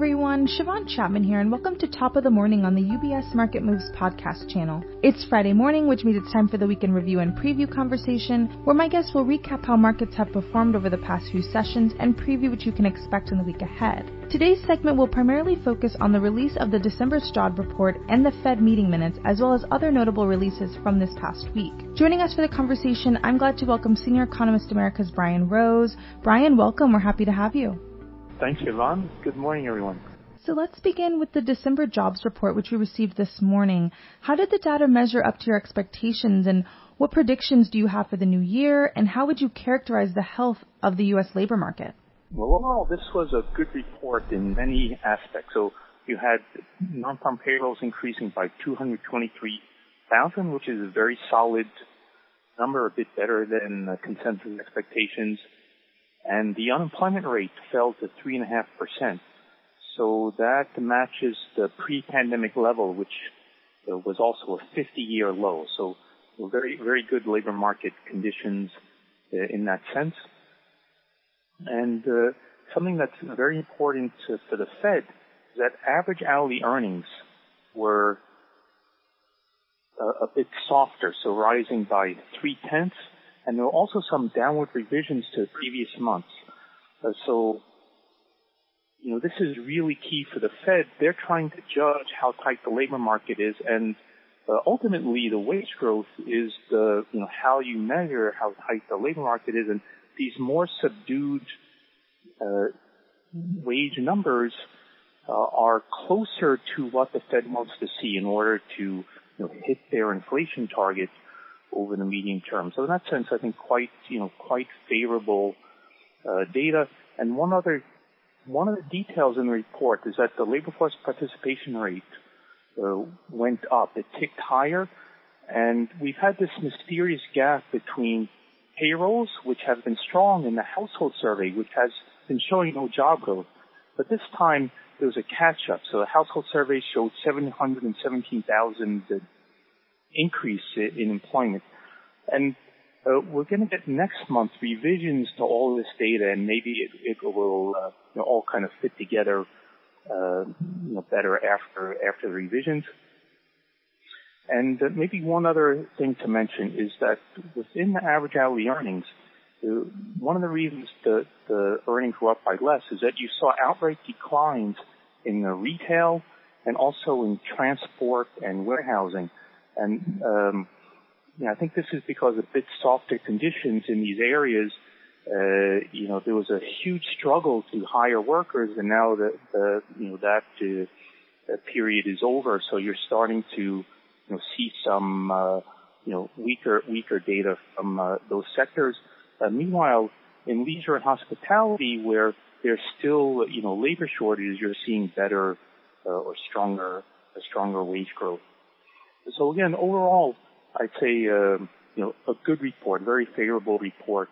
everyone, Siobhan Chapman here, and welcome to Top of the Morning on the UBS Market Moves podcast channel. It's Friday morning, which means it's time for the weekend review and preview conversation, where my guests will recap how markets have performed over the past few sessions and preview what you can expect in the week ahead. Today's segment will primarily focus on the release of the December Stroud report and the Fed meeting minutes, as well as other notable releases from this past week. Joining us for the conversation, I'm glad to welcome Senior Economist America's Brian Rose. Brian, welcome. We're happy to have you. Thanks, Siobhan. Good morning, everyone. So let's begin with the December jobs report, which we received this morning. How did the data measure up to your expectations, and what predictions do you have for the new year, and how would you characterize the health of the U.S. labor market? Well, overall, this was a good report in many aspects. So you had non-farm payrolls increasing by 223,000, which is a very solid number, a bit better than the consensus expectations and the unemployment rate fell to 3.5%. So that matches the pre-pandemic level, which uh, was also a 50-year low. So very, very good labor market conditions uh, in that sense. And uh, something that's very important to, for the Fed is that average hourly earnings were a, a bit softer, so rising by three tenths and there were also some downward revisions to previous months. Uh, so, you know, this is really key for the Fed. They're trying to judge how tight the labor market is, and uh, ultimately, the wage growth is the you know how you measure how tight the labor market is, and these more subdued uh, wage numbers uh, are closer to what the Fed wants to see in order to you know, hit their inflation targets over the medium term. So in that sense, I think quite, you know, quite favorable uh, data. And one other, one of the details in the report is that the labor force participation rate uh, went up. It ticked higher, and we've had this mysterious gap between payrolls, which have been strong, and the household survey, which has been showing no job growth. But this time there was a catch up. So the household survey showed 717,000 increase in employment. And uh, we're going to get next month revisions to all this data, and maybe it, it will uh, you know, all kind of fit together uh, you know, better after after the revisions. And uh, maybe one other thing to mention is that within the average hourly earnings, uh, one of the reasons the, the earnings were up by less is that you saw outright declines in the retail and also in transport and warehousing. And um, I think this is because of bit softer conditions in these areas. Uh, you know, there was a huge struggle to hire workers, and now that uh, you know that uh, period is over, so you're starting to you know see some uh, you know weaker weaker data from uh, those sectors. Uh, meanwhile, in leisure and hospitality, where there's still you know labor shortages, you're seeing better uh, or stronger stronger wage growth. So again, overall, I'd say uh, you know a good report, very favorable report.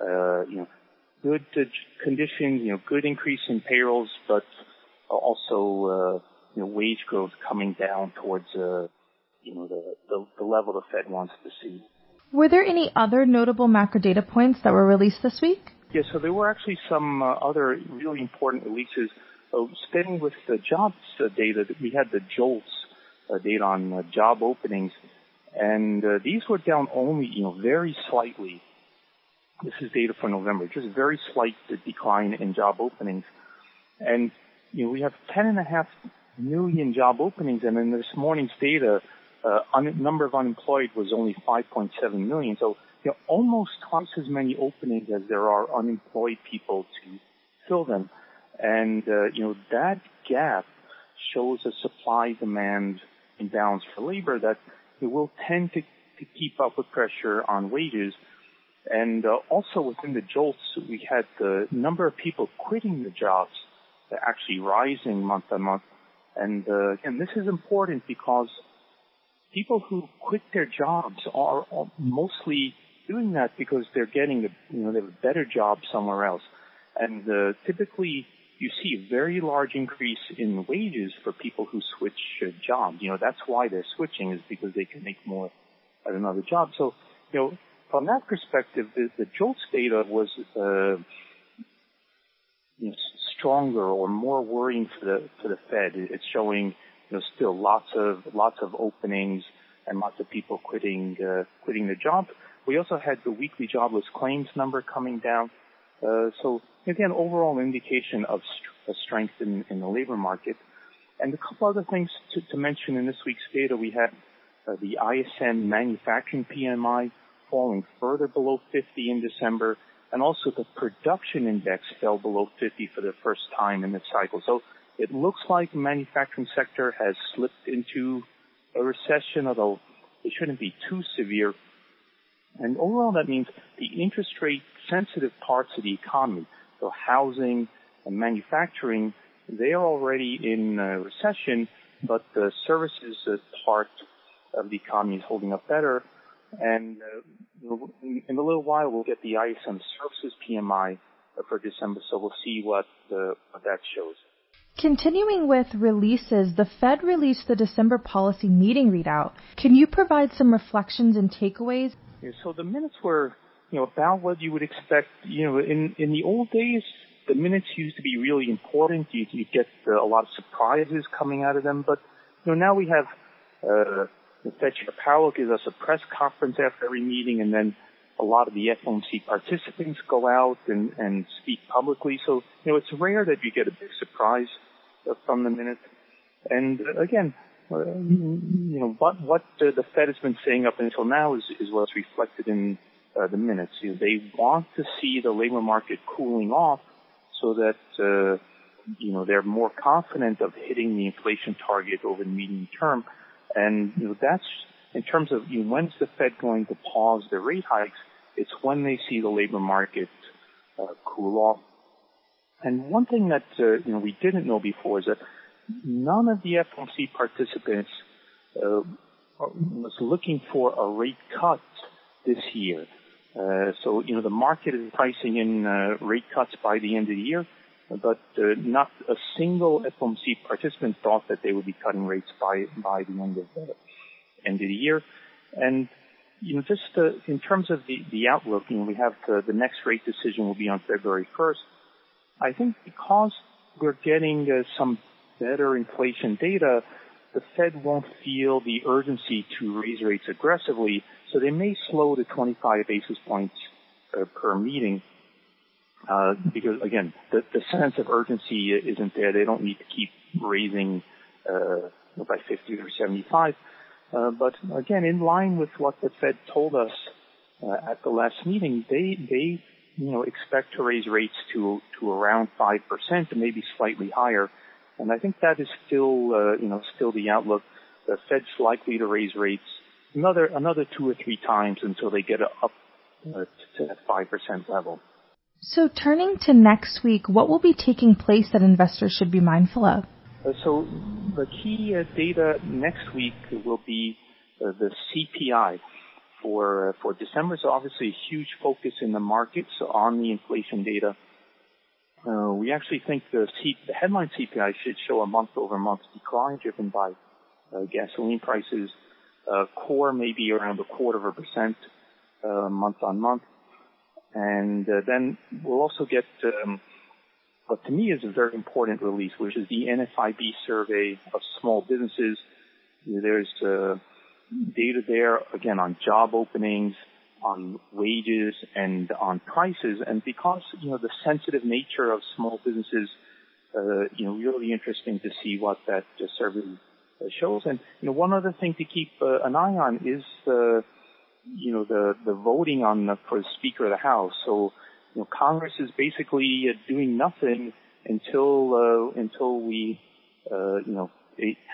Uh, you know, good uh, conditions, you know, good increase in payrolls, but also uh, you know wage growth coming down towards uh, you know the, the the level the Fed wants to see. Were there any other notable macro data points that were released this week? Yeah, so there were actually some uh, other really important releases. Uh, staying with the jobs uh, data, we had the JOLTS data on uh, job openings, and uh, these were down only, you know, very slightly. This is data for November, just very slight decline in job openings, and you know we have 10.5 million job openings, and in this morning's data, uh, un- number of unemployed was only 5.7 million. So you know, almost twice as many openings as there are unemployed people to fill them, and uh, you know that gap shows a supply demand imbalance for labor that it will tend to, to keep up with pressure on wages. And uh, also within the JOLTS, we had the number of people quitting the jobs actually rising month on month. And uh, again, this is important because people who quit their jobs are mostly doing that because they're getting, a, you know, they have a better job somewhere else. And uh, typically, you see a very large increase in wages for people who switch jobs. You know, that's why they're switching is because they can make more at another job. So, you know, from that perspective, the, the JOLTS data was, uh, you know, stronger or more worrying for the for the Fed. It's showing you know still lots of lots of openings and lots of people quitting uh, quitting their job. We also had the weekly jobless claims number coming down. Uh, so again, overall indication of strength in, the labor market. And a couple other things to, mention in this week's data, we had uh, the ISM manufacturing PMI falling further below 50 in December, and also the production index fell below 50 for the first time in this cycle. So it looks like the manufacturing sector has slipped into a recession, although it shouldn't be too severe. And overall, that means the interest rate sensitive parts of the economy, so housing and manufacturing, they are already in a recession, but the services part of the economy is holding up better. And uh, in a little while, we'll get the ISM services PMI for December, so we'll see what, uh, what that shows. Continuing with releases, the Fed released the December policy meeting readout. Can you provide some reflections and takeaways? So the minutes were, you know, about what you would expect. You know, in in the old days, the minutes used to be really important. You you get uh, a lot of surprises coming out of them, but you know now we have uh, Fed Powell gives us a press conference after every meeting, and then a lot of the FOMC participants go out and, and speak publicly. So, you know, it's rare that you get a big surprise from the minutes. And uh, again, uh, you know, what, what uh, the Fed has been saying up until now is, is what's reflected in uh, the minutes. You know, they want to see the labor market cooling off so that, uh, you know, they're more confident of hitting the inflation target over the medium term. And, you know, that's in terms of you know, when's the Fed going to pause their rate hikes? It's when they see the labor market uh, cool off. And one thing that uh, you know we didn't know before is that none of the FOMC participants uh, was looking for a rate cut this year. Uh, so you know the market is pricing in uh, rate cuts by the end of the year, but uh, not a single FOMC participant thought that they would be cutting rates by by the end of the end of the year. And you know, just uh, in terms of the, the outlook, you know, we have the, the next rate decision will be on February 1st. I think because we're getting uh, some better inflation data, the Fed won't feel the urgency to raise rates aggressively, so they may slow to 25 basis points uh, per meeting. Uh, because again, the, the sense of urgency isn't there. They don't need to keep raising uh, by 50 or 75. Uh, but again, in line with what the Fed told us uh, at the last meeting, they they you know expect to raise rates to to around five percent, and maybe slightly higher. And I think that is still uh, you know still the outlook. The Fed's likely to raise rates another another two or three times until they get up uh, to that five percent level. So turning to next week, what will be taking place that investors should be mindful of? Uh, so the key uh, data next week will be uh, the CPI for for December. So obviously a huge focus in the markets on the inflation data. Uh, we actually think the, C- the headline CPI should show a month-over-month decline driven by uh, gasoline prices. Uh, core maybe around a quarter of a percent uh, month on month, and then we'll also get um, what to me is a very important release, which is the NFIB survey of small businesses. There's uh, data there, again, on job openings, on wages, and on prices. And because, you know, the sensitive nature of small businesses, uh, you know, really interesting to see what that uh, survey shows. And, you know, one other thing to keep uh, an eye on is the, you know, the, the voting on the, for the Speaker of the House. So, you know, Congress is basically uh, doing nothing until uh, until we, uh, you know,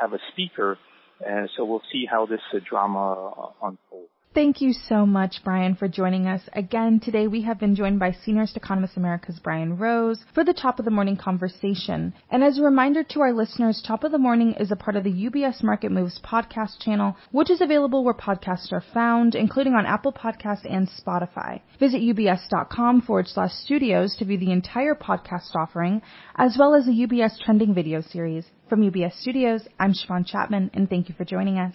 have a speaker. Uh, so we'll see how this uh, drama uh, unfolds. Thank you so much, Brian, for joining us. Again, today we have been joined by Seniorist Economist America's Brian Rose for the Top of the Morning conversation. And as a reminder to our listeners, Top of the Morning is a part of the UBS Market Moves podcast channel, which is available where podcasts are found, including on Apple Podcasts and Spotify. Visit ubs.com forward slash studios to view the entire podcast offering, as well as the UBS trending video series. From UBS Studios, I'm Siobhan Chapman, and thank you for joining us.